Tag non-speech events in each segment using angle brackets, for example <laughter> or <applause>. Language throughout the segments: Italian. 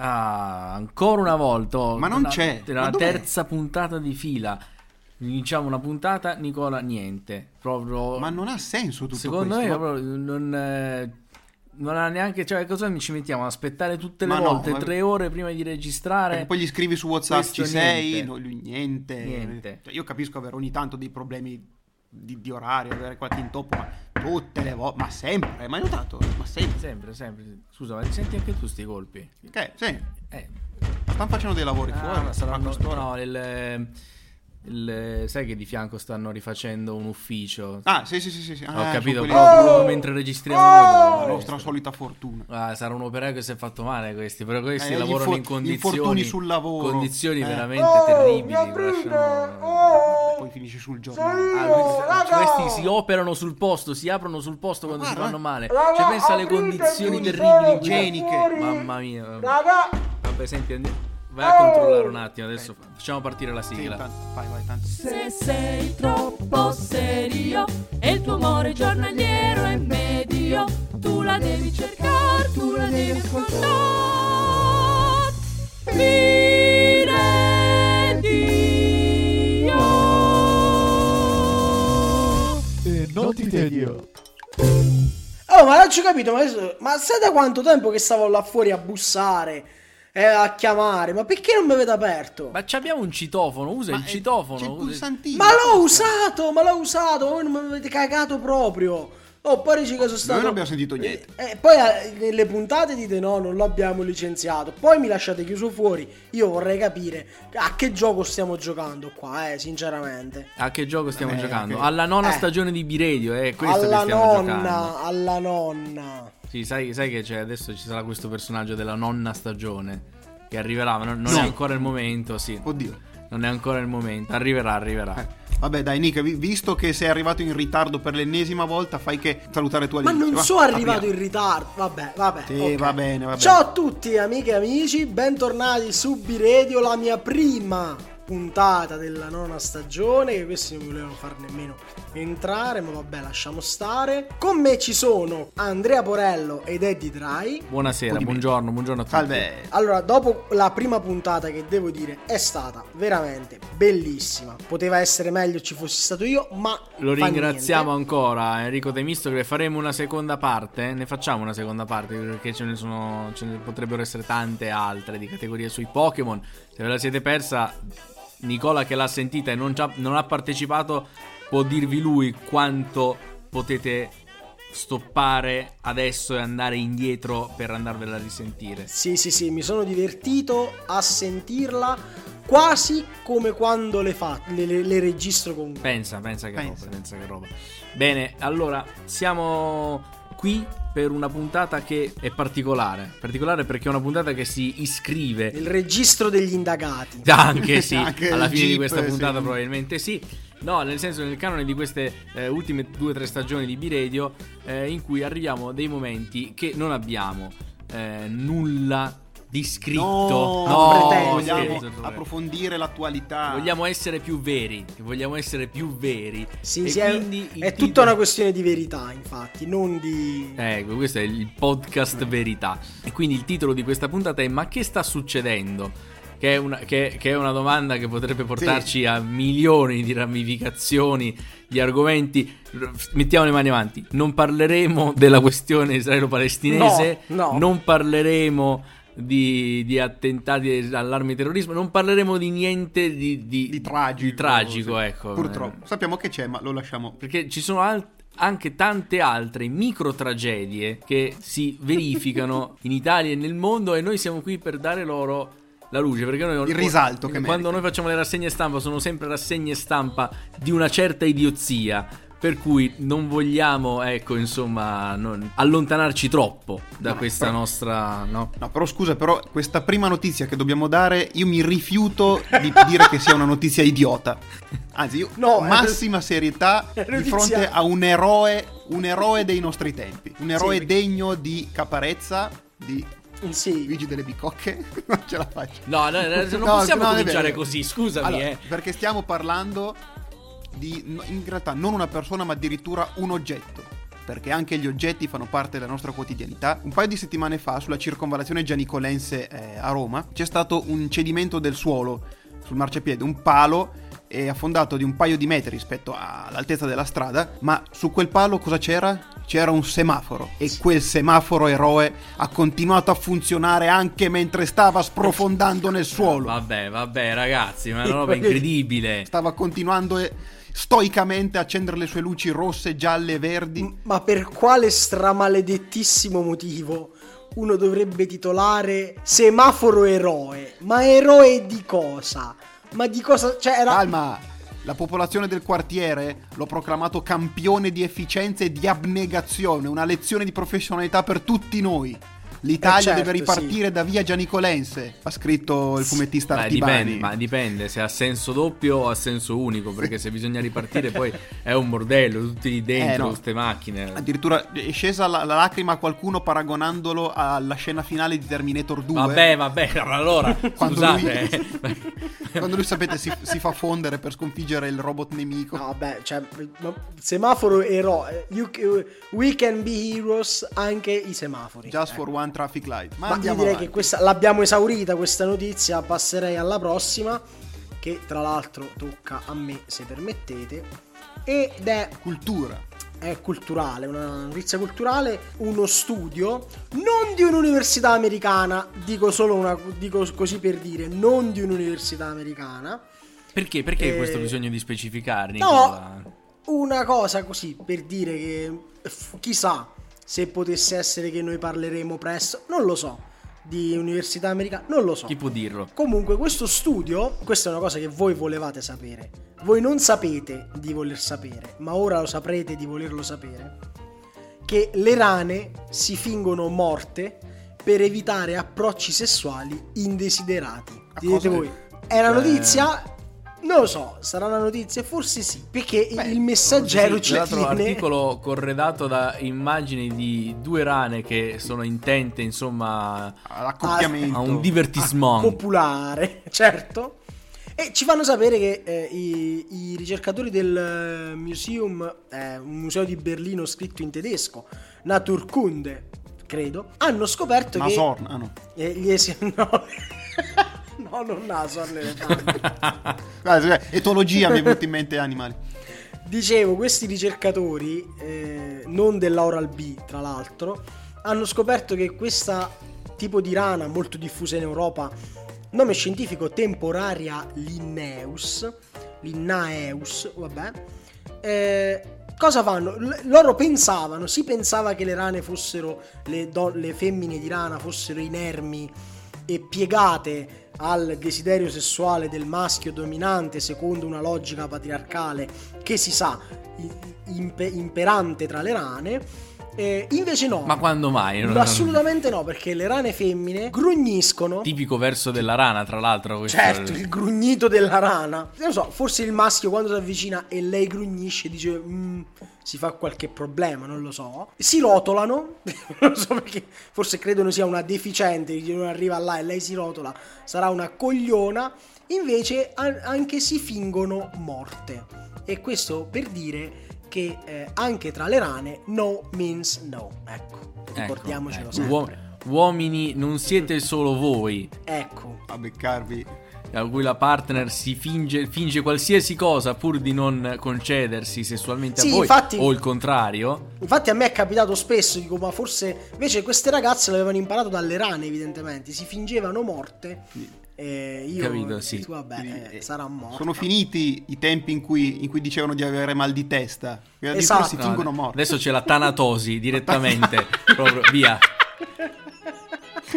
Ah, ancora una volta. oh, Ma non una- c'è. La terza puntata di fila. Iniziamo una puntata, Nicola, niente. Proprio. Ma non ha senso tutto Secondo questo. me ma- proprio non. eh, non ha neanche. Cioè, cosa ci mettiamo? Aspettare tutte le Ma no, volte, ma- tre ore prima di registrare. Perché poi gli scrivi su WhatsApp ci sei, niente. no, lui niente. Niente. Cioè, io capisco avere ogni tanto dei problemi di, di orario, avere qualche intoppo, ma tutte le volte, ma sempre, hai mai notato? Ma sempre. Sempre, sempre. Scusa, ma li senti anche tu sti colpi? Ok, sì, Eh. stanno facendo dei lavori Ah, fuori. saranno. No, il. Il- sai che di fianco stanno rifacendo un ufficio. Ah, sì, sì, sì, sì. Ho Ah, capito, proprio, quelli- proprio mentre registriamo noi. la dovevano nostra solita fortuna. Ah, sarà un operaio che si è fatto male questi, però questi Eh, lavorano in condizioni, sul lavoro. condizioni Eh. veramente terribili. lasciano- Poi finisci sul giornale. Ah, questi, questi si operano sul posto, si aprono sul posto quando si fanno male. Cioè, pensa alle condizioni terribili Igieniche. Mamma mia. Vabbè, senti, andiamo- vai a controllare un attimo. Adesso facciamo partire la Sì, sigla. tanto- vai, vai, tanto. Se sei troppo serio e il tuo amore giornaliero è medio, tu la devi cercare, tu la devi ascoltare. Miredio. E non ti tedio. Oh, ma non ci ho capito, ma, adesso- ma sai da quanto tempo che stavo là fuori a bussare e a chiamare? Ma perché non mi avete aperto? Ma, Ma ci abbiamo un citofono, usa il è- citofono. C'è il usa- pulsantino. l'ho usato, ma l'ho usato, voi non mi avete cagato proprio. Oh, poi dici che sono stato... non abbiamo sentito niente. E poi eh, nelle puntate dite no, non l'abbiamo licenziato. Poi mi lasciate chiuso fuori. Io vorrei capire a che gioco stiamo giocando qua, eh, sinceramente. A che gioco stiamo Eh, giocando? che- Alla nona Eh. stagione di B-Radio, è questo alla che stiamo nonna, giocando. alla nonna. Sì, sai, sai che c'è adesso ci sarà questo personaggio della nonna stagione che arriverà, ma non, non No. è ancora il momento, sì. Oddio. Non è ancora il momento, arriverà, arriverà. Eh, Vabbè, dai, Nick, vi- visto che sei arrivato in ritardo per l'ennesima volta, fai che salutare tu Ma all'inizio. non va? sono arrivato Apriamo. in ritardo. Vabbè, vabbè. Sì, ok. va bene, va bene. Ciao a tutti, amiche e amici. Bentornati su B-Radio, la mia prima puntata della nona stagione. Che questi non volevano far nemmeno entrare, ma vabbè, lasciamo stare. Con me ci sono Andrea Porello ed Eddie Dry. Buonasera, buongiorno, buongiorno a tutti. Salve. Allora, dopo la prima puntata che devo dire è stata veramente bellissima. Poteva essere meglio ci fossi stato io, ma Lo fa ringraziamo niente. ancora Enrico Temistocle. Faremo una seconda parte. Ne facciamo una seconda parte perché ce ne, sono, ce ne potrebbero essere tante altre di categorie sui Pokémon. Se ve la siete persa, Nicola che l'ha sentita e non, non ha partecipato può dirvi lui quanto potete stoppare adesso e andare indietro per andarvela a risentire. Sì, sì, sì, mi sono divertito a sentirla quasi come quando le, fa, le, le- le registro con Pensa, pensa che Pensa. roba, pensa che roba. Bene, allora siamo qui per una puntata che è particolare. Particolare perché è una puntata che si iscrive. il registro degli indagati. Anche sì, <laughs> Anche alla fine di Jeep, questa sì. puntata probabilmente sì. No, nel senso nel canone di queste eh, ultime due o tre stagioni di B-Radio eh, in cui arriviamo a dei momenti che non abbiamo eh, nulla di scritto. No, No, vogliamo scherzo. approfondire l'attualità. Vogliamo essere più veri, vogliamo essere più veri. Sì, E sì, è, è titolo- tutta una questione di verità, infatti, non di... Ecco, questo è il podcast verità. E quindi il titolo di questa puntata è Ma che sta succedendo? Che è una, che- che è una domanda che potrebbe portarci a milioni di ramificazioni, di argomenti. Mettiamo le mani avanti. Non parleremo della questione israelo-palestinese. No, no. Non parleremo di, di attentati all'armi terrorismo. Non parleremo di niente di, di- di tragico. tragico, sì. ecco. Purtroppo. Sappiamo che c'è, ma lo lasciamo. Perché ci sono al- anche tante altre micro tragedie che si verificano <laughs> in Italia e nel mondo e noi siamo qui per dare loro la luce. Perché noi Il risalto che quando merita. noi facciamo le rassegne stampa sono sempre rassegne stampa di una certa idiozia. Per cui non vogliamo, ecco, insomma, non- allontanarci troppo da No, questa però- nostra. No? No, però scusa, però questa prima notizia che dobbiamo dare, io mi rifiuto di dire che sia una notizia idiota. Anzi, io No, è- massima serietà <laughs> di fronte a un eroe, un eroe dei nostri tempi, un eroe Sì. degno di Caparezza, di Sì, Luigi delle Bicocche. <laughs> non ce la faccio. No, no, no, non <laughs> No, possiamo no, cominciare così, scusami, Allora, eh. Perché stiamo parlando di, in realtà, non una persona, ma addirittura un oggetto. perché anche gli oggetti fanno parte della nostra quotidianità. Un paio di settimane fa, sulla circonvallazione gianicolense eh, a Roma, c'è stato un cedimento del suolo sul marciapiede, un palo è affondato di un paio di metri rispetto all'altezza della strada, ma su quel palo cosa c'era? C'era un semaforo e quel semaforo eroe ha continuato a funzionare anche mentre stava sprofondando nel suolo. Vabbè, vabbè, ragazzi, ma è una <laughs> roba incredibile. Stava continuando e- stoicamente accendere le sue luci rosse, gialle e verdi. Ma per quale stramaledettissimo motivo uno dovrebbe titolare Semaforo Eroe? Ma eroe di cosa? Ma di cosa? Cioè, era. Calma, la popolazione del quartiere l'ho proclamato campione di efficienza e di abnegazione, una lezione di professionalità per tutti noi. L'Italia Eh, certo, deve ripartire da via Gianicolense, ha scritto il fumettista Beh, Artibani. dipende, ma dipende se ha senso doppio o ha senso unico, perché se bisogna ripartire poi è un bordello, tutti lì dentro, Eh, no. queste macchine. Addirittura è scesa la, la lacrima a qualcuno paragonandolo alla scena finale di Terminator 2. Vabbè, vabbè, allora, <laughs> Quando scusate. lui- <laughs> eh. Quando lui, sapete, si, si fa fondere per sconfiggere il robot nemico. No, vabbè, cioè, ma- semaforo eroe. You- we can be heroes anche i semafori. Just Eh. for one traffic light. Ma, Ma io direi avanti. che questa l'abbiamo esaurita questa notizia, passerei alla prossima che tra l'altro tocca a me se permettete ed è, Cultura. è culturale, una notizia culturale, uno studio non di un'università americana, dico solo una dico così per dire, non di un'università americana. Perché? Perché Eh, questo bisogno di specificare, Nicola? No, una cosa così per dire che f- chissà se potesse essere che noi parleremo presto, non lo so, di università americana, non lo so. Chi può dirlo? Comunque questo studio, questa è una cosa che voi volevate sapere. Voi non sapete di voler sapere, ma ora lo saprete di volerlo sapere. Che le rane si fingono morte per evitare approcci sessuali indesiderati. A cosa- voi, è una cioè- notizia? Non lo so, sarà una notizia? Forse sì, perché il messaggero Sì, ci tra l'altro tiene... articolo corredato da immagini di due rane che sono intente, insomma, All'accoppiamento. a un divertissement. popolare, <laughs> certo. E ci fanno sapere che eh, i, i ricercatori del eh, museum, eh, un museo di Berlino scritto in tedesco, Naturkunde, credo, hanno scoperto che Nasorn, ah no. eh, gli esi- <laughs> no, no, non Nasorn, le rane. <laughs> Ah, sì, etologia mi è venuto in mente animali. Dicevo, questi ricercatori, eh, non dell'Oral B tra l'altro, hanno scoperto che questo tipo di rana molto diffusa in Europa, nome scientifico temporaria Linnaeus, Linnaeus, vabbè, eh, cosa fanno? L- loro pensavano, si pensava che le rane fossero, le, do- le femmine di rana fossero inermi e piegate al desiderio sessuale del maschio dominante secondo una logica patriarcale che si sa imperante tra le rane. Eh, invece no. Ma quando mai? Assolutamente no, perché le rane femmine grugniscono. Tipico verso della rana, tra l'altro. Certo, il grugnito della rana. Non so, forse il maschio quando si avvicina e lei grugnisce dice "Mm, si fa qualche problema, non lo so. Si rotolano, <laughs> non so perché, forse credono sia una deficiente che non arriva là e lei si rotola, sarà una cogliona. Invece anche si fingono morte. E questo per dire che eh, anche tra le rane no means no. Ecco, Ecco, ricordiamocelo ecco. sempre. Uo- uomini, non siete solo voi. Ecco. A beccarvi. a cui la partner si finge, finge qualsiasi cosa pur di non concedersi sessualmente Sì, a voi infatti- o il contrario. Infatti a me è capitato spesso, dico, ma forse invece queste ragazze l'avevano imparato dalle rane, evidentemente, si fingevano morte. E io Capito, sì. tu, vabbè, Quindi, eh, eh, sarà morta. Sono finiti i tempi in cui, in cui dicevano di avere mal di testa. E Esatto. si No, fingono no, morti. Adesso c'è la tanatosi direttamente, <laughs> proprio via.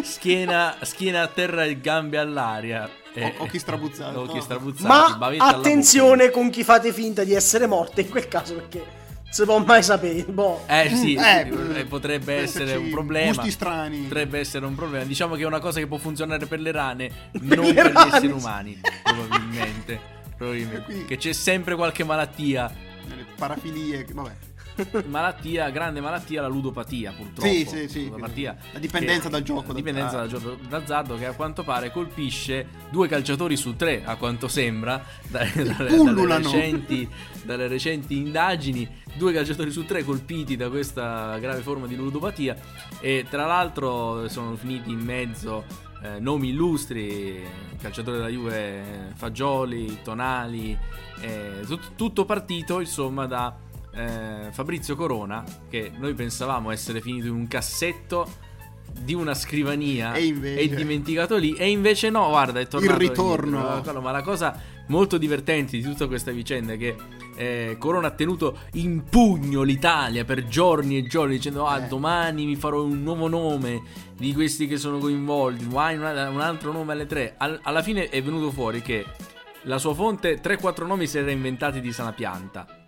Schiena, schiena a terra e gambe all'aria. Eh, O- occhi strabuzzati. Occhi strabuzzati. Ma attenzione con chi fate finta di essere morte in quel caso perché si può mai sapere. Boh. Eh sì, Eh, eh, potrebbe essere un problema. gusti strani. Potrebbe essere un problema. Diciamo che è una cosa che può funzionare per le rane, Per non per gli rane. esseri umani. Probabilmente. Probabilmente. Quindi- Che c'è sempre qualche malattia. Nelle parafilie. Vabbè. <laughs> malattia, grande malattia, la ludopatia purtroppo. Sì, sì, sì. Ludopatia La dipendenza che- dal gioco, La dipendenza dal gioco d'azzardo che a quanto pare colpisce due calciatori su tre, a quanto sembra, da- <laughs> dalle, dalle recenti, dalle recenti indagini. Due calciatori su tre colpiti da questa grave forma di ludopatia e tra l'altro sono finiti in mezzo eh, nomi illustri, calciatori della Juve, Fagioli, Tonali, eh, tut- tutto partito insomma da eh, Fabrizio Corona che noi pensavamo essere finito in un cassetto di una scrivania E invece- e dimenticato lì e invece no guarda è tornato ritorno. indietro. ma la cosa molto divertente di tutta questa vicenda è che eh, Corona ha tenuto in pugno l'Italia per giorni e giorni dicendo ah Eh. domani mi farò un nuovo nome di questi che sono coinvolti vai un, un altro nome alle tre Al- alla fine è venuto fuori che la sua fonte 3-4 nomi si era inventati di sana pianta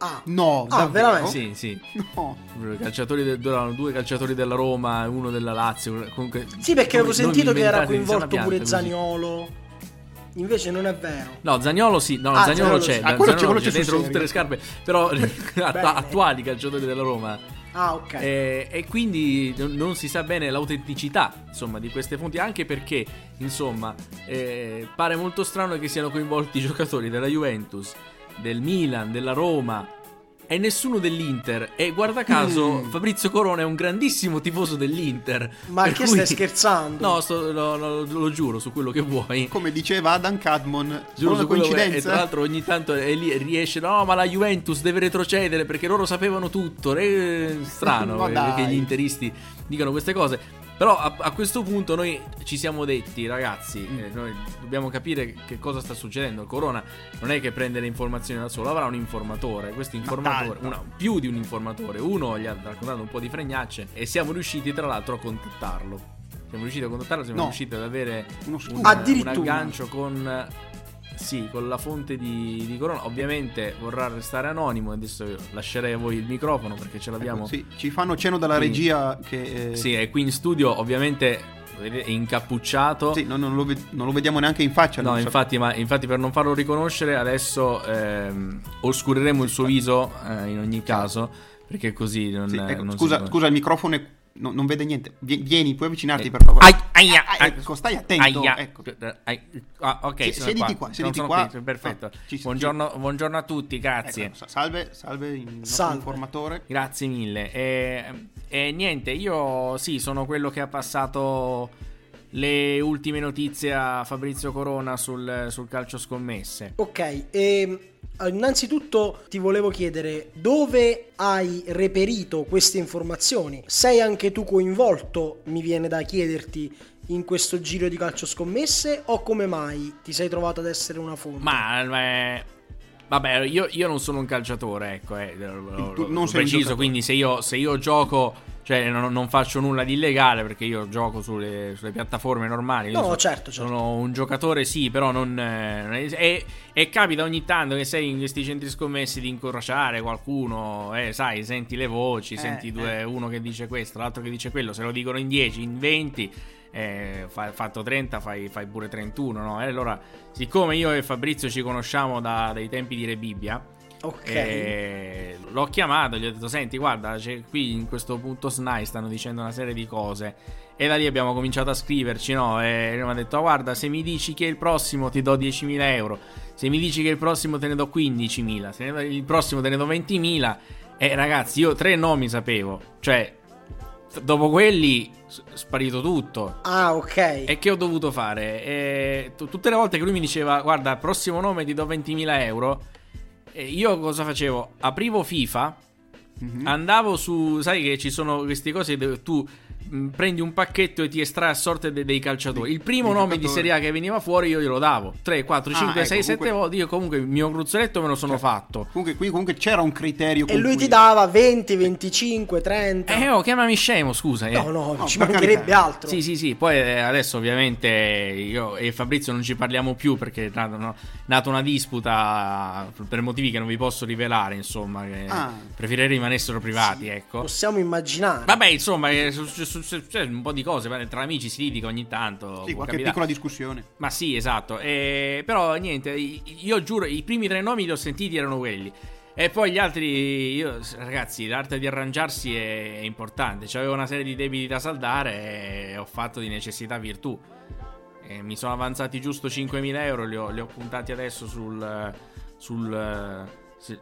Ah, No, Ah, davvero? veramente? sì sì No. Calciatori del- erano due calciatori della Roma e uno della Lazio. Comunque, sì, perché avevo sentito che era coinvolto pianta, pure così. Zaniolo. Invece non è vero. No, Zagnolo sì, no, Ah, Zaniolo Zaniolo c'è. Ah, quello c'è, quello dentro tutte le scarpe, però <laughs> attuali calciatori della Roma. Ah, ok. Eh, e quindi non- si sa bene l'autenticità insomma di queste fonti anche perché insomma eh, pare molto strano che siano coinvolti giocatori della Juventus del Milan della Roma e nessuno dell'Inter e guarda caso Mm. Fabrizio Corona è un grandissimo tifoso dell'Inter Ma che cui- stai scherzando? no sto- lo, lo- lo giuro su quello che vuoi Come diceva Adam Cadmon, Giuro su quello che- E coincidenza. tra l'altro ogni tanto è lì, riesce, no, ma la Juventus deve retrocedere perché loro sapevano tutto. È strano <laughs> che gli interisti dicano queste cose. Però a, a questo punto noi ci siamo detti, ragazzi, Mm. eh, noi dobbiamo capire che cosa sta succedendo. Il Corona non è che prende le informazioni da solo, avrà un informatore. Questo informatore, una- più di un informatore, uno gli ha raccontato un po' di fregnacce e siamo riusciti tra l'altro a contattarlo. Siamo riusciti a contattarlo, siamo No. riusciti ad avere Uno un, un aggancio con sì, con la fonte di, di Corona. Ovviamente vorrà restare anonimo. Adesso lascerei a voi il microfono perché ce l'abbiamo. Ecco, sì, ci fanno cenno dalla Quindi- regia che... eh, Sì, è qui in studio. Ovviamente è incappucciato. sì, non, non lo non lo vediamo neanche in faccia. No, non so- infatti, ma infatti per non farlo riconoscere adesso ehm, oscureremo il suo viso eh, in ogni caso perché così non, Sì, ecco, non si scusa, scusa, il microfono è- no- non vede niente. Vie- Vieni, puoi avvicinarti Eh, per favore. ai- aia, Ah, ai- ecco, stai attento. aia. Ecco. Ai- ah, ok, Sì, sono siediti qua, sono qua. qui, perfetto. Ah, ci- buongiorno, buongiorno a tutti, grazie. Ecco, sa- salve, salve il nostro Salve. informatore. Grazie mille. E, e niente, io sì, sono quello che ha passato le ultime notizie a Fabrizio Corona sul, sul calcio scommesse. Ok, e innanzitutto ti volevo chiedere dove hai reperito queste informazioni? Sei anche tu coinvolto, mi viene da chiederti, in questo giro di calcio scommesse o come mai ti sei trovato ad essere una fonte? Ma eh, vabbè, io, io non sono un calciatore, ecco, eh, lo- non lo sei un preciso, quindi se io, se io gioco, cioè non, non faccio nulla di illegale perché io gioco sulle, sulle piattaforme normali. No, sono- certo, certo. Sono un giocatore, sì, però non. eh, e, e capita ogni tanto che sei in questi centri scommessi di incrociare qualcuno, eh, sai, senti le voci, Eh, senti due, eh. uno che dice questo, l'altro che dice quello, se lo dicono in 10, in 20. Eh, fa- fatto 30 fai, fai pure 31 no? E allora siccome io e Fabrizio ci conosciamo da- dai tempi di Re Bibbia Ok. eh, l'ho chiamato, gli ho detto: Senti, guarda, qui in questo punto SNAI stanno dicendo una serie di cose. E da lì abbiamo cominciato a scriverci, no? E lui mi ha detto: "Ah, Guarda, se mi dici che il prossimo ti do 10.000 euro, se mi dici che il prossimo te ne do 15.000, se do- il prossimo te ne do 20.000. E ragazzi, io tre nomi sapevo, cioè, dopo quelli, sparito tutto. Ah, ok. E che ho dovuto fare? E t- tutte le volte che lui mi diceva, guarda, prossimo nome ti do 20.000 euro, e io cosa facevo? Aprivo FIFA, Mhm. andavo su, sai che ci sono queste cose dove tu prendi un pacchetto e ti estrai a sorte de- dei calciatori. Il primo nome di. Serie A che veniva fuori io glielo davo. 3, 4, Ah, 5, ecco, 6, 7 comunque- volte. Io comunque il mio gruzzoletto me lo sono fatto. Comunque, qui comunque c'era un criterio. E con lui cui- ti dava 20, 25, 30. Eh, oh, chiamami scemo, scusa. eh. no, no, No, ci mancherebbe carità. altro. Sì, sì, sì. Poi eh, adesso ovviamente io e Fabrizio non ci parliamo più perché è nata, no, nata una disputa per motivi che non vi posso rivelare, insomma, Ah. preferirei rimanessero privati, ecco. Possiamo immaginare. Vabbè, insomma, è su- su- su- succede un po' di cose, tra amici si litiga ogni tanto. Sì, qualche capitare. piccola discussione. Ma sì, esatto. Eh, però niente, io giuro, i primi tre nomi li ho sentiti erano quelli. E poi gli altri, io, ragazzi, l'arte di arrangiarsi è, importante. C'avevo una serie di debiti da saldare e ho fatto di necessità virtù. E mi sono avanzati giusto 5.000 euro, li ho, li ho puntati adesso sul... sul sì.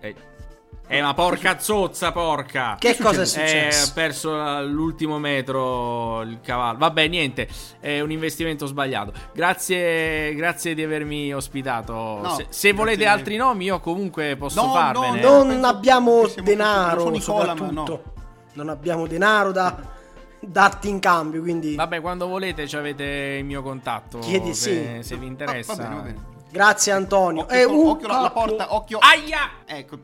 eh, eh, ma porca zozza, porca! Che cosa è Eh, successo? ha perso l'ultimo metro il cavallo. Vabbè, niente, è un investimento sbagliato. Grazie, grazie di avermi ospitato. No, se, se volete altri nomi, io comunque posso No, farvene. no, non penso abbiamo denaro, Nicola, soprattutto. Non abbiamo denaro da darti in cambio, quindi Vabbè, quando volete ci avete il mio contatto. Chiedi se, sì. se vi Ah, interessa. va bene, va bene. grazie Antonio. Occhio, Eh, occhio la, la capo- porta, occhio. Aia! Ecco,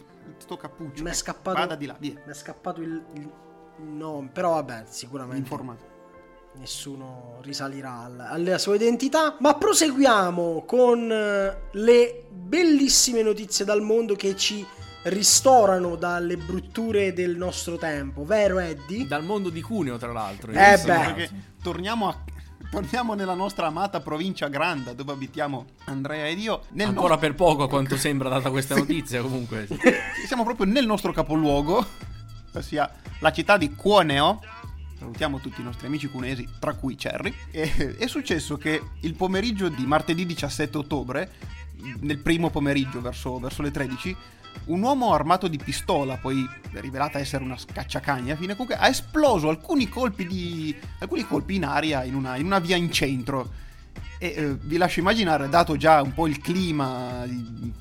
sto cappuccio. Mi è ecco. scappato Vada di là, via. Mi è scappato il, il nome, però vabbè, sicuramente Informato. nessuno risalirà alla, alla sua identità. Ma proseguiamo con eh, le bellissime notizie dal mondo che ci ristorano dalle brutture del nostro tempo, vero Eddie? Dal mondo di Cuneo, tra l'altro. Eh beh. Perché torniamo, a- torniamo nella nostra amata provincia Granda dove abitiamo Andrea ed io. Ancora per poco, a quanto sembra, data <laughs> questa notizia. Comunque, nostro- <laughs> siamo proprio nel nostro capoluogo, ossia la città di Cuoneo. Salutiamo tutti i nostri amici cunesi, tra cui Cherry. E- è successo che il pomeriggio di martedì 17 ottobre, nel primo pomeriggio verso, verso le 13, un uomo armato di pistola, poi rivelata essere una scacciacagna, fine comunque ha esploso alcuni colpi, di, alcuni colpi in aria in una, in una via in centro. E eh, vi lascio immaginare, dato già un po' il clima di,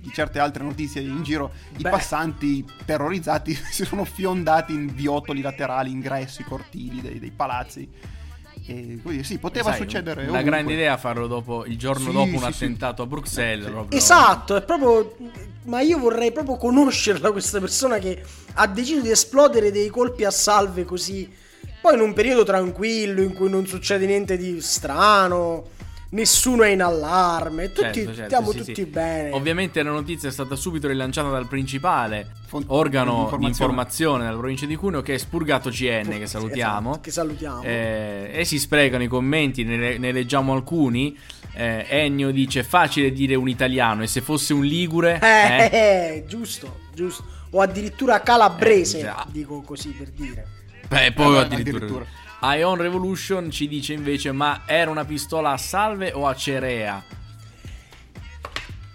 di certe altre notizie in giro, i Beh. passanti terrorizzati <laughs> si sono fiondati in viottoli laterali, ingressi, cortili dei, dei palazzi. E quindi sì, poteva sai, succedere. Una ovunque. grande idea farlo dopo, il giorno Sì, dopo un sì, sì. attentato a Bruxelles. proprio. Esatto, è proprio. Ma io vorrei proprio conoscerla questa persona che ha deciso di esplodere dei colpi a salve così. Poi in un periodo tranquillo in cui non succede niente di strano, nessuno è in allarme, tutti Certo, certo, stiamo sì, tutti sì. bene. Ovviamente la notizia è stata subito rilanciata dal principale Font- organo di informazione. della provincia di Cuneo che è Spurgato CN, che salutiamo. Esatto, che salutiamo. Eh, e si sprecano i commenti, ne, ne leggiamo alcuni. Eh, Ennio dice: Facile dire un italiano, e se fosse un ligure. Eh, eh? eh, giusto, giusto. O addirittura calabrese, Eh, dico così per dire. Beh, poi Eh, addirittura. addirittura. Ion Revolution ci dice invece: Ma era una pistola a salve o a cerea?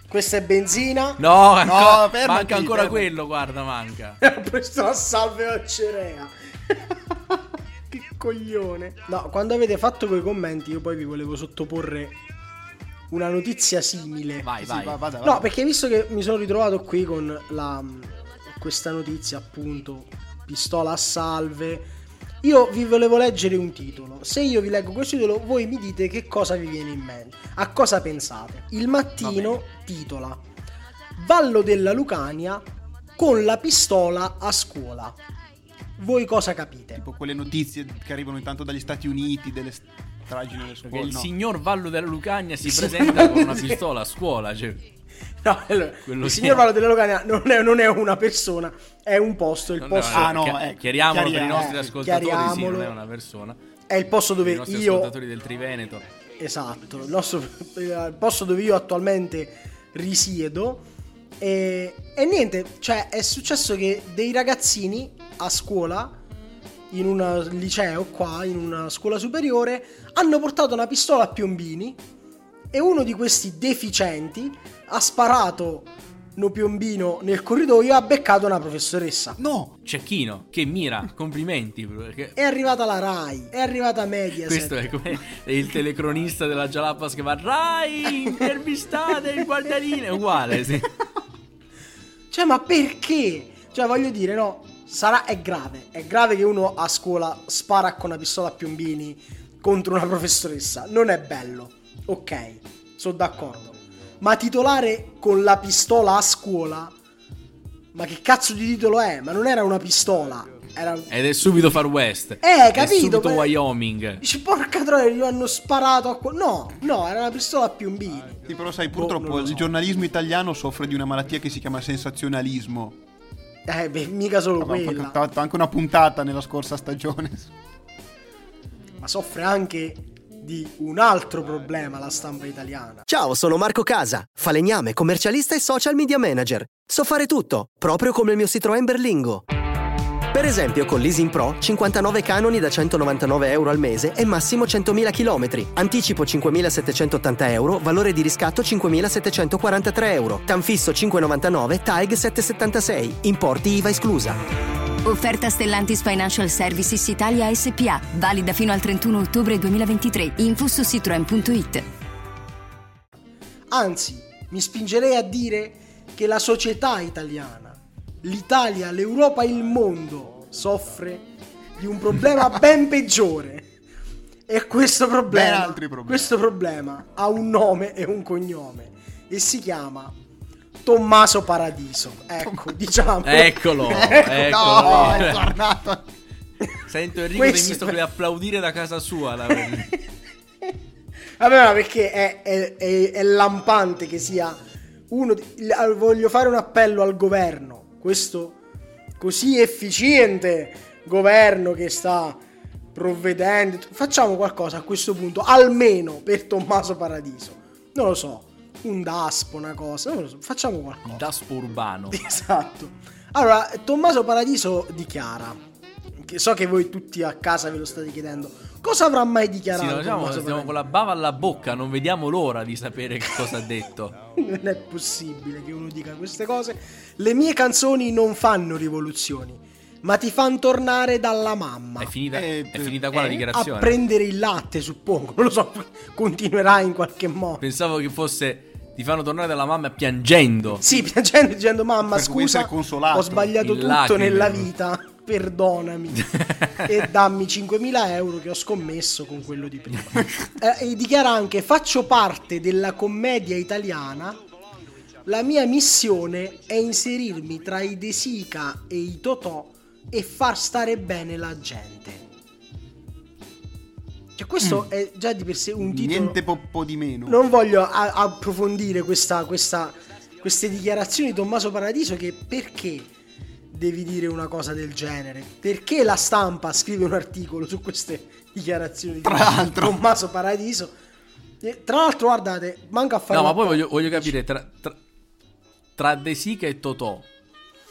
Questa è benzina. No, ancora- fermati, manca ancora fermati. quello. Guarda, manca. <laughs> Questo a salve a cerea. <laughs> che coglione. No, quando avete fatto quei commenti, io poi vi volevo sottoporre una notizia simile. Vai, Sì, vai. va- vada, vada. No, perché visto che mi sono ritrovato qui con la, questa notizia, appunto, pistola a salve, io vi volevo leggere un titolo. Se io vi leggo questo titolo, voi mi dite che cosa vi viene in mente, a cosa pensate. Il mattino titola Vallo della Lucania con la pistola a scuola. Voi cosa capite? Tipo quelle notizie che arrivano intanto dagli Stati Uniti, delle stragi nelle Perché scuole. il no. signor Vallo della Lucania si presenta con una pistola a scuola. Cioè, <laughs> No, allora, il signor Vallo della Lucania non è, non è una persona, è un posto. Il non- posto Ah, no, chi- eh, chiariamolo per i nostri eh, ascoltatori. Sì, non è una persona. è il posto I dove nostri io ascoltatori del Triveneto. Esatto, il, nostro, il posto dove io attualmente risiedo. E, e niente, cioè è successo che dei ragazzini a scuola, in un liceo qua, in una scuola superiore, hanno portato una pistola a piombini e uno di questi deficienti ha sparato no piombino nel corridoio e ha beccato una professoressa. No! Cecchino, che mira, complimenti. Perché È arrivata la Rai, è arrivata Mediaset. questo è come il telecronista della Jalapas che va Rai, intervistate il guardialine. È uguale, sì. <laughs> Cioè, ma perché? Cioè, voglio dire, no, sarà, è grave. È grave che uno a scuola spara con una pistola a piombini contro una professoressa. Non è bello. Ok, sono d'accordo. Ma titolare con la pistola a scuola? Ma che cazzo di titolo è? Ma non era una pistola. Era... Ed è subito Far West. Eh, È capito, subito beh. Wyoming. Dici, porca troia, gli hanno sparato a... que- No, no, era una pistola a piombini. Sì, però sai, Boh, purtroppo lo so. il giornalismo italiano soffre di una malattia che si chiama sensazionalismo. Eh, beh, mica solo Abbiamo quella. fatto anche una puntata nella scorsa stagione. ma soffre anche di un altro problema la stampa italiana. Ciao, sono Marco Casa, falegname, commercialista e social media manager. So fare tutto, proprio come il mio Citroën Berlingo. Per esempio, con l'Easing Pro, 59 canoni da 199 euro al mese e massimo 100.000 km. Anticipo 5.780 euro, valore di riscatto 5.743 euro. Tanfisso 599, TAEG 776. Importi IVA esclusa. Offerta Stellantis Financial Services Italia SPA, valida fino al 31 ottobre 2023. Info su citroen.it. Anzi, mi spingerei a dire che la società italiana, l'Italia, l'Europa e il mondo soffre di un problema <laughs> ben peggiore. E questo Ben problema, questo problema ha un nome e un cognome e si chiama Tommaso Paradiso. Ecco, diciamo. Eccolo, <laughs> Ecco, eccolo. No, è tornato. Sento Enrico Questo- De Mistocli applaudire da casa sua. la- <laughs> Vabbè, ma perché è, è- è- è lampante che sia uno. di- voglio fare un appello al governo. Questo così efficiente governo che sta provvedendo. Facciamo qualcosa a questo punto, almeno per Tommaso Paradiso. Non lo so, un DASPO, una cosa. Non lo so, facciamo qualcosa. Daspo urbano. <laughs> Esatto. Allora, Tommaso Paradiso dichiara. Che so che voi tutti a casa ve lo state chiedendo. Cosa avrà mai Sì, dichiarato? no, diciamo, stiamo con la bava alla bocca, non vediamo l'ora di sapere che cosa ha detto. <laughs> Non è possibile che uno dica queste cose. Le mie canzoni non fanno rivoluzioni, ma ti fanno tornare dalla mamma. È finita, Eh, è finita qua la eh, dichiarazione. A prendere il latte, suppongo. Non lo so, <laughs> continuerà in qualche modo. Pensavo che fosse ti fanno tornare dalla mamma piangendo. Sì, piangendo dicendo mamma Per scusa, ho sbagliato In tutto lacrime. nella vita, perdonami <laughs> e dammi 5.000 euro che ho scommesso con quello di prima. <laughs> Eh, e dichiara anche faccio parte della commedia italiana, la mia missione è inserirmi tra i De Sica e i Totò e far stare bene la gente. Cioè questo è già di per sé un titolo... Niente po', po' di meno. Non voglio a- approfondire questa, questa- queste dichiarazioni di Tommaso Paradiso che perché devi dire una cosa del genere? Perché la stampa scrive un articolo su queste dichiarazioni Tra di l'altro. Tommaso Paradiso? E, tra l'altro, guardate, manca a fare No, ma poi po'- voglio, voglio capire tra, tra, tra De Sica e Totò.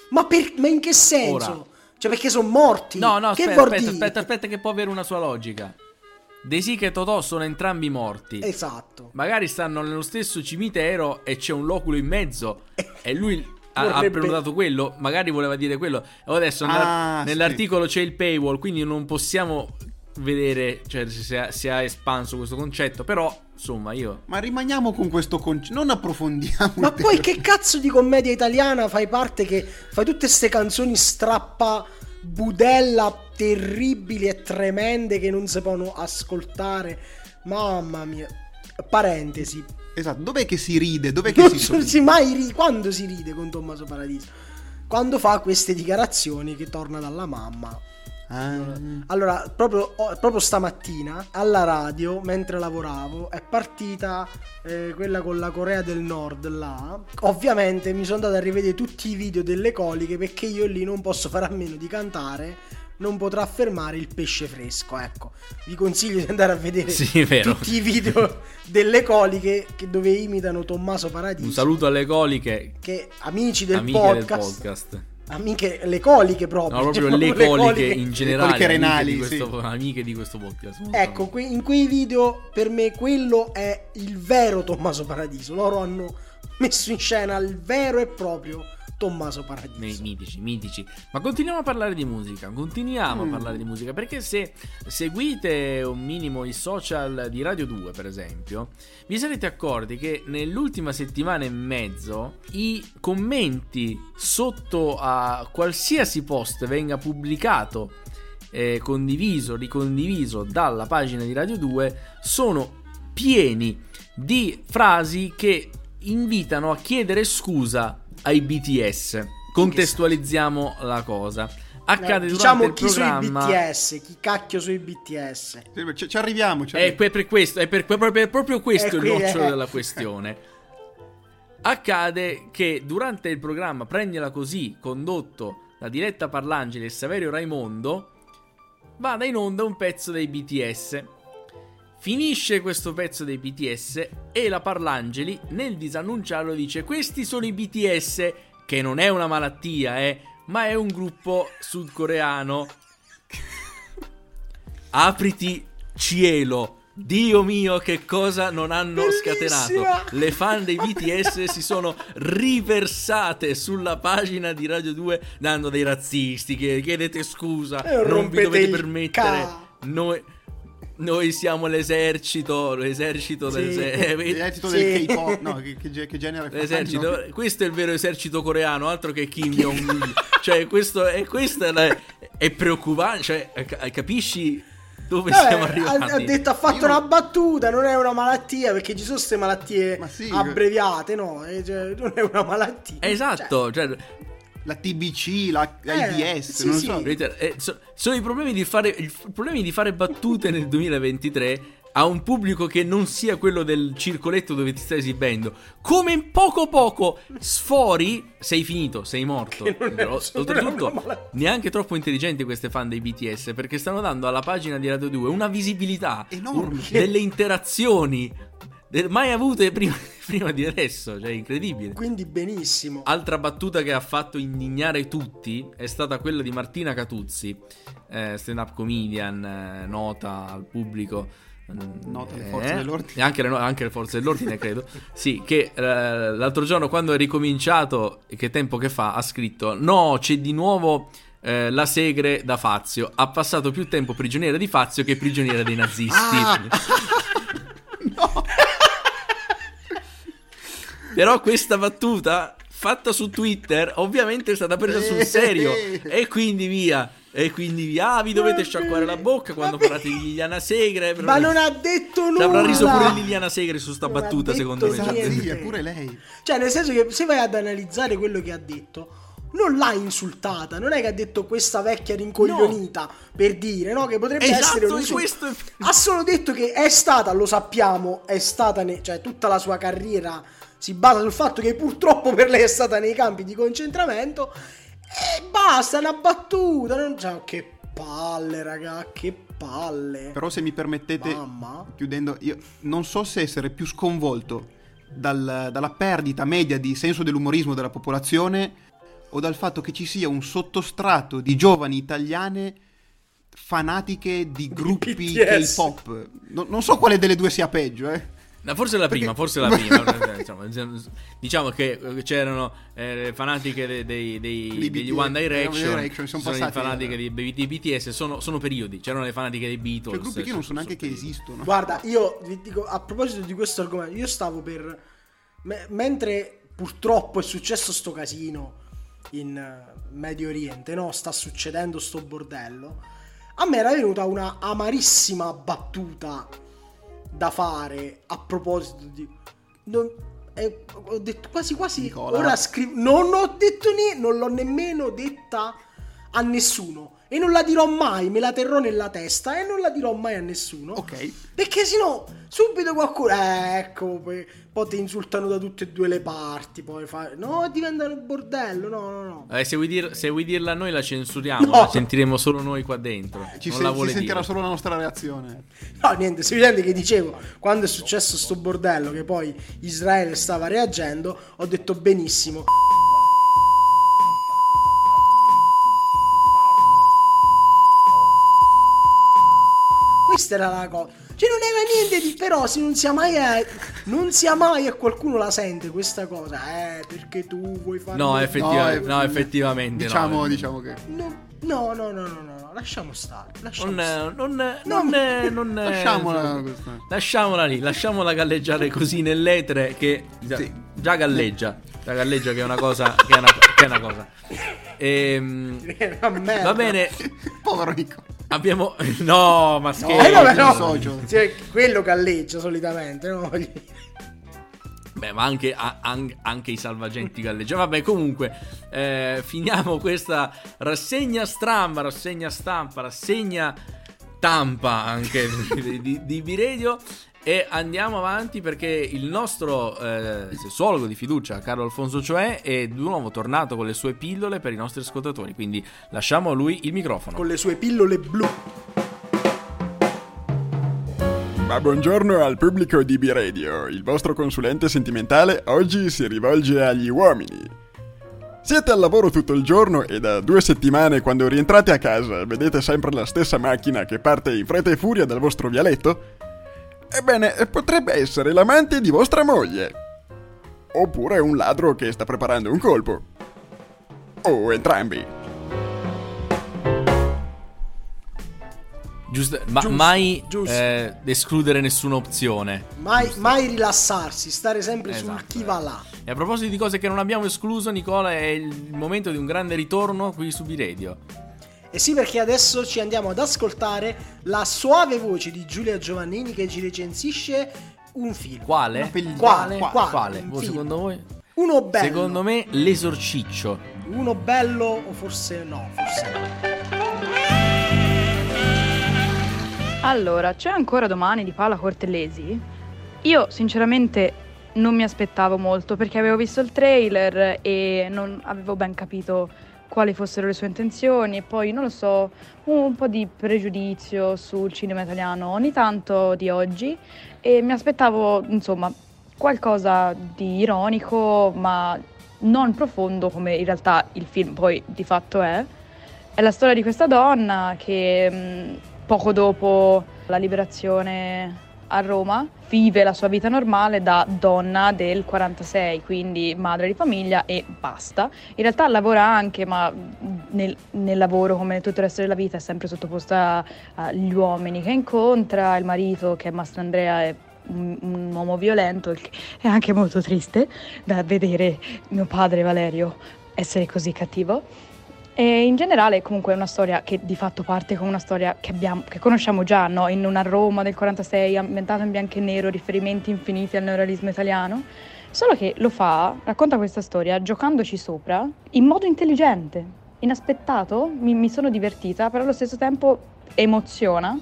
Ma, per- ma in che senso? Ora. Cioè, perché sono morti? No, no, che aspetta, aspetta, aspetta, aspetta, che può avere una sua logica. De Sica e Totò sono entrambi morti. Esatto. Magari stanno nello stesso cimitero e c'è un loculo in mezzo e lui ha, ha Vorrebbe- prenotato quello, magari voleva dire quello. E adesso nella- Ah, sì. nell'articolo c'è il paywall, quindi non possiamo vedere cioè, se, ha, se ha espanso questo concetto, però insomma io... Ma rimaniamo con questo concetto. Non approfondiamo. Ma poi che cazzo di commedia italiana fai parte che fai tutte queste canzoni strappa budella terribili e tremende che non si possono ascoltare? Mamma mia. Parentesi. Esatto, dov'è che si ride? Dov'è che Non si sorride? si mai ri- quando si ride con Tommaso Paradiso? Quando fa queste dichiarazioni che torna dalla mamma. Ah, Allora, proprio, proprio stamattina alla radio, mentre lavoravo, è partita eh, quella con la Corea del Nord là. Ovviamente mi sono andato a rivedere tutti i video delle coliche perché io lì non posso fare a meno di cantare. Non potrà fermare il pesce fresco. Ecco, vi consiglio di andare a vedere Sì, tutti i video delle coliche che- dove imitano Tommaso Paradiso. Un saluto alle coliche, Che amici del amiche podcast, del podcast. amiche, le coliche proprio. No, proprio Cioè, le coliche in generale. coliche amiche renali, di questo, sì. Amiche di questo podcast. Ecco, que- in quei video per me quello è il vero Tommaso Paradiso. Loro hanno messo in scena il vero e proprio Tommaso Paradiso. Mitici, mitici. Ma continuiamo a parlare di musica. Continuiamo Mm. a parlare di musica. Perché se seguite un minimo i social di Radio 2, per esempio, vi sarete accorti che nell'ultima settimana e mezzo i commenti sotto a qualsiasi post venga pubblicato, eh, condiviso, ricondiviso dalla pagina di Radio 2 sono pieni di frasi che invitano a chiedere scusa ai BTS. Contestualizziamo la cosa. Accade Eh, diciamo il chi programma. sui BTS, chi cacchio sui BTS. Ci, ci arriviamo. Ci È arriviamo. per, per questo, è per, per- proprio questo È il qui, nocciolo eh. della questione. Accade che durante il programma Prendila così, condotto da Diletta Parlangeli e Saverio Raimondo, vada in onda un pezzo dei BTS. Finisce questo pezzo dei BTS e la Parlangeli nel disannunciarlo dice questi sono i BTS che non è una malattia eh, ma è un gruppo sudcoreano. <laughs> Apriti cielo. Dio mio, che cosa non hanno Bellissima! scatenato. Le fan dei BTS <laughs> si sono riversate sulla pagina di Radio 2 dando dei razzisti che chiedete scusa, Eh, non vi dovete permettere. ca- Noi, noi siamo l'esercito, l'esercito del... Sì. eh, L'esercito Sì. del K-pop, no, <laughs> che, che, che genere? L'esercito, questo è il vero esercito coreano, altro che Kim Jong-un. <laughs> cioè, questo è, questo è, è preoccupante. Cioè, ca- capisci dove Vabbè, siamo arrivati? ha detto, ha fatto Io- una battuta, non è una malattia, perché ci sono queste malattie Ma sì. abbreviate, no? Eh, cioè, non è una malattia. Esatto, cioè, La TBC, la Eh, AIDS, sì, non sì. so. eh, so- sono i problemi di fare, i problemi di fare battute nel 2023 a un pubblico che non sia quello del circoletto dove ti stai esibendo. Come in poco poco sfori, sei finito, sei morto. Solo Oltretutto, una malattia. neanche troppo intelligenti queste fan dei BTS perché stanno dando alla pagina di Radio 2 una visibilità Enorme. un- delle interazioni mai avute prima, <laughs> prima di adesso, cioè incredibile. Quindi benissimo. Altra battuta che ha fatto indignare tutti è stata quella di Martina Catuzzi, eh, stand-up comedian, eh, nota al pubblico. mm, Nota alle eh, forze dell'ordine. Anche, le anche le forze dell'ordine, credo. Sì, che eh, l'altro giorno, quando è ricominciato, che tempo che fa, ha scritto: No, c'è di nuovo. eh, la Segre da Fazio ha passato più tempo prigioniera di Fazio che prigioniera dei nazisti. Ah! <laughs> Però questa battuta fatta su Twitter ovviamente è stata presa sul serio e quindi via. E quindi via, ah, vi dovete sciacquare la bocca quando parlate di Liliana Segre. però- Ma non ha detto nulla. avrà riso pure Liliana Segre su sta Non battuta, secondo me. Niente. zia, pure lei. Cioè, nel senso che se vai ad analizzare quello che ha detto, non l'ha insultata. Non è che ha detto questa vecchia rincoglionita per dire, no? Che potrebbe Esatto, essere un insulto. questo Ha solo detto che è stata, lo sappiamo, è stata, ne- cioè tutta la sua carriera si basa sul fatto che purtroppo per lei è stata nei campi di concentramento. E basta, una battuta. Non... Cioè, che palle, raga, che palle. Però se mi permettete, Mamma. chiudendo, io non so se essere più sconvolto dal- dalla perdita media di senso dell'umorismo della popolazione o dal fatto che ci sia un sottostrato di giovani italiane fanatiche di gruppi. K-pop. No- non so quale delle due sia peggio, eh. No, forse la prima, forse la prima. <laughs> insomma, diciamo che eh, c'erano eh, le fanatiche dei, dei- dei- Di degli BTS, One Direction, Direction, sono sono fanatiche eh. dei, dei BTS, sono, sono periodi. C'erano le fanatiche dei Beatles. Cioè, gruppi che non so sono- neanche che esistono. Guarda, io vi dico a proposito di questo argomento, io stavo per. me- mentre purtroppo è successo sto casino in eh, Medio Oriente, no? Sta succedendo sto bordello. A me era venuta una amarissima battuta da fare a proposito di. non- eh, ho detto quasi quasi. Nicola. Ora scrivo. Non ho detto niente, non l'ho nemmeno detta a nessuno. E non la dirò mai, me la terrò nella testa e non la dirò mai a nessuno. Ok. Perché sennò subito qualcuno. Eh, ecco, poi, poi ti insultano da tutte e due le parti. Poi fa. No, diventano un bordello. No, no, no. Eh, se, vuoi dir- se vuoi dirla noi la censuriamo, No. la sentiremo solo noi qua dentro. Ci, non se- la si vuole sentirà dire. solo la nostra reazione. No, niente, semplicemente che dicevo, quando è successo sto bordello, che poi Israele stava reagendo, ho detto benissimo. Questa era la cosa. Cioè non era niente di... Però se non sia mai... eh, non sia mai e qualcuno la sente questa cosa. Eh, perché tu vuoi fare... No, effettiva- eh, no, effettivamente no. Diciamo, diciamo che. No, no, no, no, no, no, lasciamo stare. Lasciamo Non, stare. non, non, non, eh, Lasciamola. Lasciamola lì, lasciamola galleggiare così nell'etere che già, Sì. già galleggia. Già galleggia che è una cosa. Che è una, che è una cosa. Ehm, È una merda. va bene, <laughs> Povero Nico. Abbiamo. <laughs> No, ma scherzo. Eh, vabbè, no. socio. Cioè, quello galleggia solitamente, no? Beh, ma anche, a- an- anche i salvagenti galleggiano. Vabbè, comunque, eh, finiamo questa rassegna stampa, rassegna stampa, rassegna tampa anche di, di, di B-Radio. E andiamo avanti perché il nostro eh, sessuologo di fiducia, Carlo Alfonso Cioè, è di nuovo tornato con le sue pillole per i nostri ascoltatori. Quindi lasciamo a lui il microfono. Con le sue pillole blu. Ma buongiorno al pubblico di B-Radio, il vostro consulente sentimentale oggi si rivolge agli uomini. Siete al lavoro tutto il giorno e da due settimane quando rientrate a casa vedete sempre la stessa macchina che parte in fretta e furia dal vostro vialetto? Ebbene, potrebbe essere l'amante di vostra moglie. Oppure un ladro che sta preparando un colpo. O entrambi. Giusto, ma Giusto, mai giusto. eh, escludere nessuna opzione. Mai, mai rilassarsi, stare sempre sul Esatto, chi va là. E a proposito di cose che non abbiamo escluso, Nicola, è il momento di un grande ritorno qui su B-Radio. E sì, perché adesso ci andiamo ad ascoltare la suave voce di Giulia Giovannini che ci recensisce un film. Quale? Una pellicola. Quale? Quale? Quale? Quale? Voi, film. secondo voi? Uno bello. Secondo me, l'esorciccio. Uno bello o forse no, forse no. Allora, c'è ancora domani di Paola Cortellesi? Io sinceramente non mi aspettavo molto perché avevo visto il trailer e non avevo ben capito quali fossero le sue intenzioni e poi non lo so, un po' di pregiudizio sul cinema italiano ogni tanto di oggi e mi aspettavo insomma qualcosa di ironico ma non profondo come in realtà il film poi di fatto è. È la storia di questa donna che mh, poco dopo la liberazione a Roma vive la sua vita normale da donna del 46, quindi madre di famiglia e basta. In realtà lavora anche, ma nel, nel lavoro, come tutto il resto della vita, è sempre sottoposta agli uomini che incontra, il marito che è Mastro Andrea è un, un uomo violento, è anche molto triste da vedere mio padre Valerio essere così cattivo. E in generale comunque è una storia che di fatto parte con una storia che, abbiamo, che conosciamo già, no? in una Roma del 46 ambientata in bianco e nero, riferimenti infiniti al neorealismo italiano, solo che lo fa, racconta questa storia giocandoci sopra in modo intelligente, inaspettato, mi, mi sono divertita, però allo stesso tempo emoziona.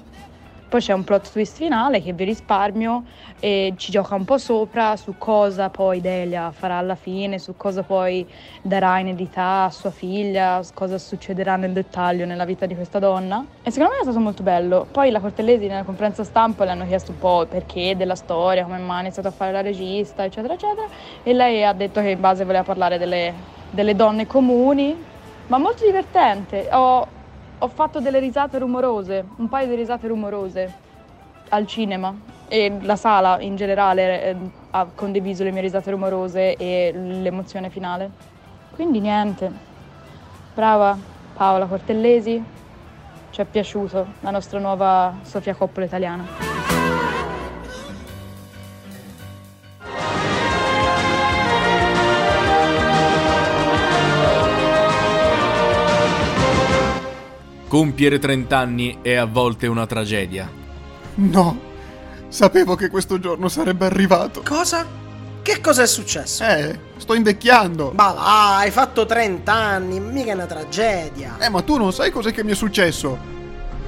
Poi c'è un plot twist finale che vi risparmio e ci gioca un po' sopra su cosa poi Delia farà alla fine, su cosa poi darà in eredità a sua figlia, cosa succederà nel dettaglio nella vita di questa donna. E secondo me è stato molto bello. Poi la Cortellesi nella conferenza stampa le hanno chiesto un po' il perché della storia, come mai ha iniziato a fare la regista, eccetera, eccetera. E lei ha detto che in base voleva parlare delle, delle donne comuni, ma molto divertente. Ho, ho fatto delle risate rumorose, un paio di risate rumorose al cinema e la sala in generale eh, ha condiviso le mie risate rumorose e l'emozione finale. Quindi niente, brava Paola Cortellesi, ci è piaciuto la nostra nuova Sofia Coppola italiana. Compiere 30 anni è a volte una tragedia. No, sapevo che questo giorno sarebbe arrivato. Cosa? Che cosa è successo? Eh, sto invecchiando. Ma va, hai fatto 30 anni, mica è una tragedia. Eh, ma tu non sai cos'è che mi è successo?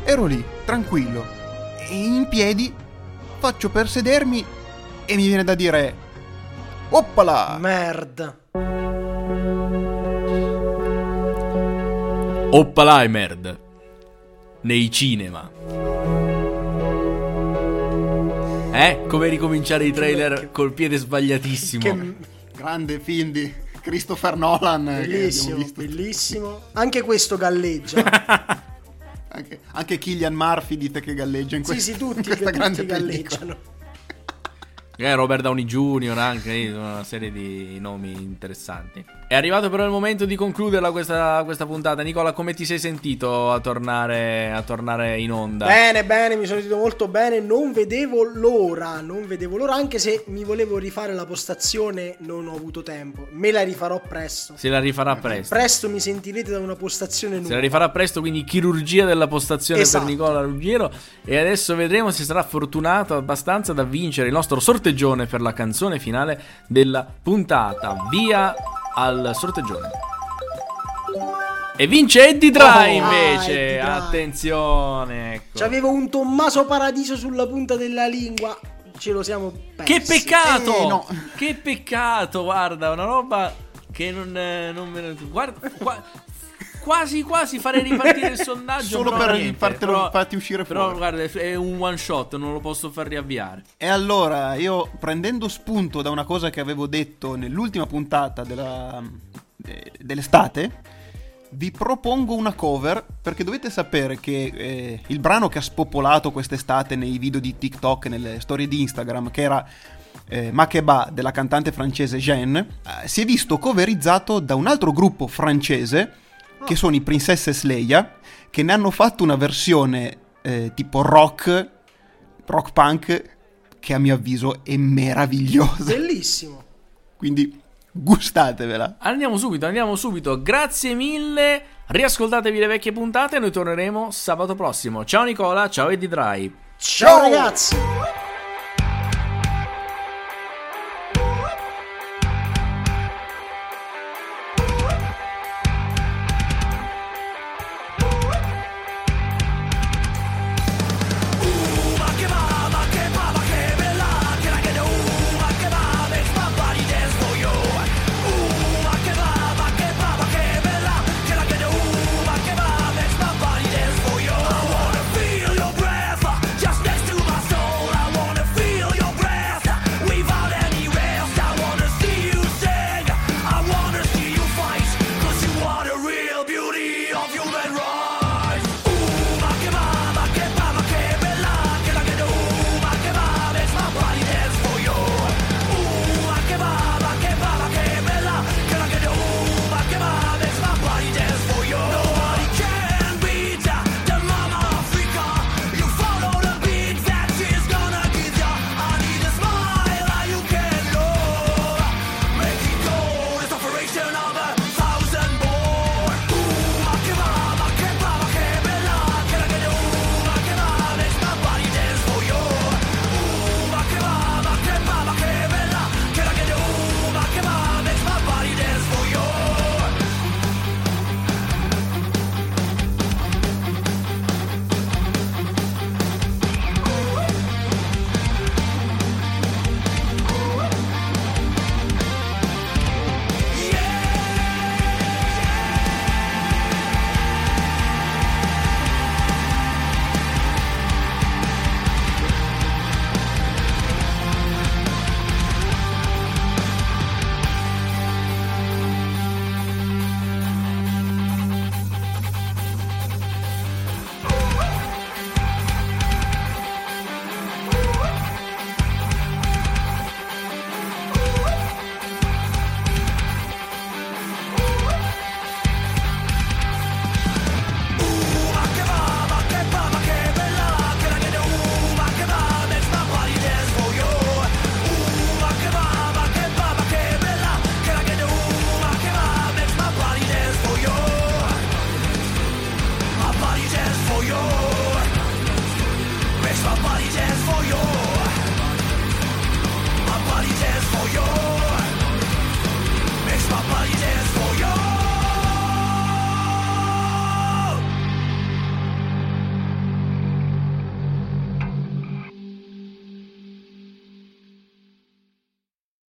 Ero lì, tranquillo, e in piedi faccio per sedermi e mi viene da dire... Oppala! Merda. Oppalheimer nei cinema. Eh, come ricominciare i trailer col piede sbagliatissimo. Che Grande film di Christopher Nolan. bellissimo, visto. bellissimo. Anche questo galleggia. <laughs> Anche, anche Killian Murphy dite che galleggia in sì, questa, sì, tutti, in questa tutti grande pellicola. galleggiano. Eh, Robert Downey Jr. anche una serie di nomi interessanti. È arrivato però il momento di concluderla questa, questa puntata. Nicola, come ti sei sentito a tornare, a tornare in onda? Bene, bene, mi sono sentito molto bene. Non vedevo l'ora, non vedevo l'ora, anche se mi volevo rifare la postazione, non ho avuto tempo. Me la rifarò presto. Se la rifarà presto. Presto mi sentirete da una postazione Se la nuova. rifarà presto, quindi chirurgia della postazione Esatto. per Nicola Ruggiero. E adesso vedremo se sarà fortunato abbastanza da vincere il nostro sorteggione per la canzone finale della puntata. Via al sorteggione. E vince Eddie Dry Oh, invece. Eddie Dry. Attenzione, ecco. C'avevo un Tommaso Paradiso sulla punta della lingua. Ce lo siamo persi. Che peccato! Eh, no. Che peccato, guarda, una roba che non, eh, non me ne... Guarda, quasi quasi farei ripartire il <laughs> sondaggio. Solo però per niente, fartelo- però- farti uscire Però fuori. guarda, è un one shot, non lo posso far riavviare. E allora, io prendendo spunto da una cosa che avevo detto nell'ultima puntata della- eh, dell'estate, vi propongo una cover perché dovete sapere che eh, il brano che ha spopolato quest'estate nei video di TikTok, nelle storie di Instagram, che era eh, Makeba della cantante francese Jeanne, eh, si è visto coverizzato da un altro gruppo francese che sono i Princesses Leia, che ne hanno fatto una versione eh, tipo rock, rock punk, che a mio avviso è meravigliosa. Bellissimo. Quindi gustatevela. Andiamo subito, andiamo subito. Grazie mille. Riascoltatevi le vecchie puntate e noi torneremo sabato prossimo. Ciao Nicola, ciao Eddie Dry. Ciao ragazzi.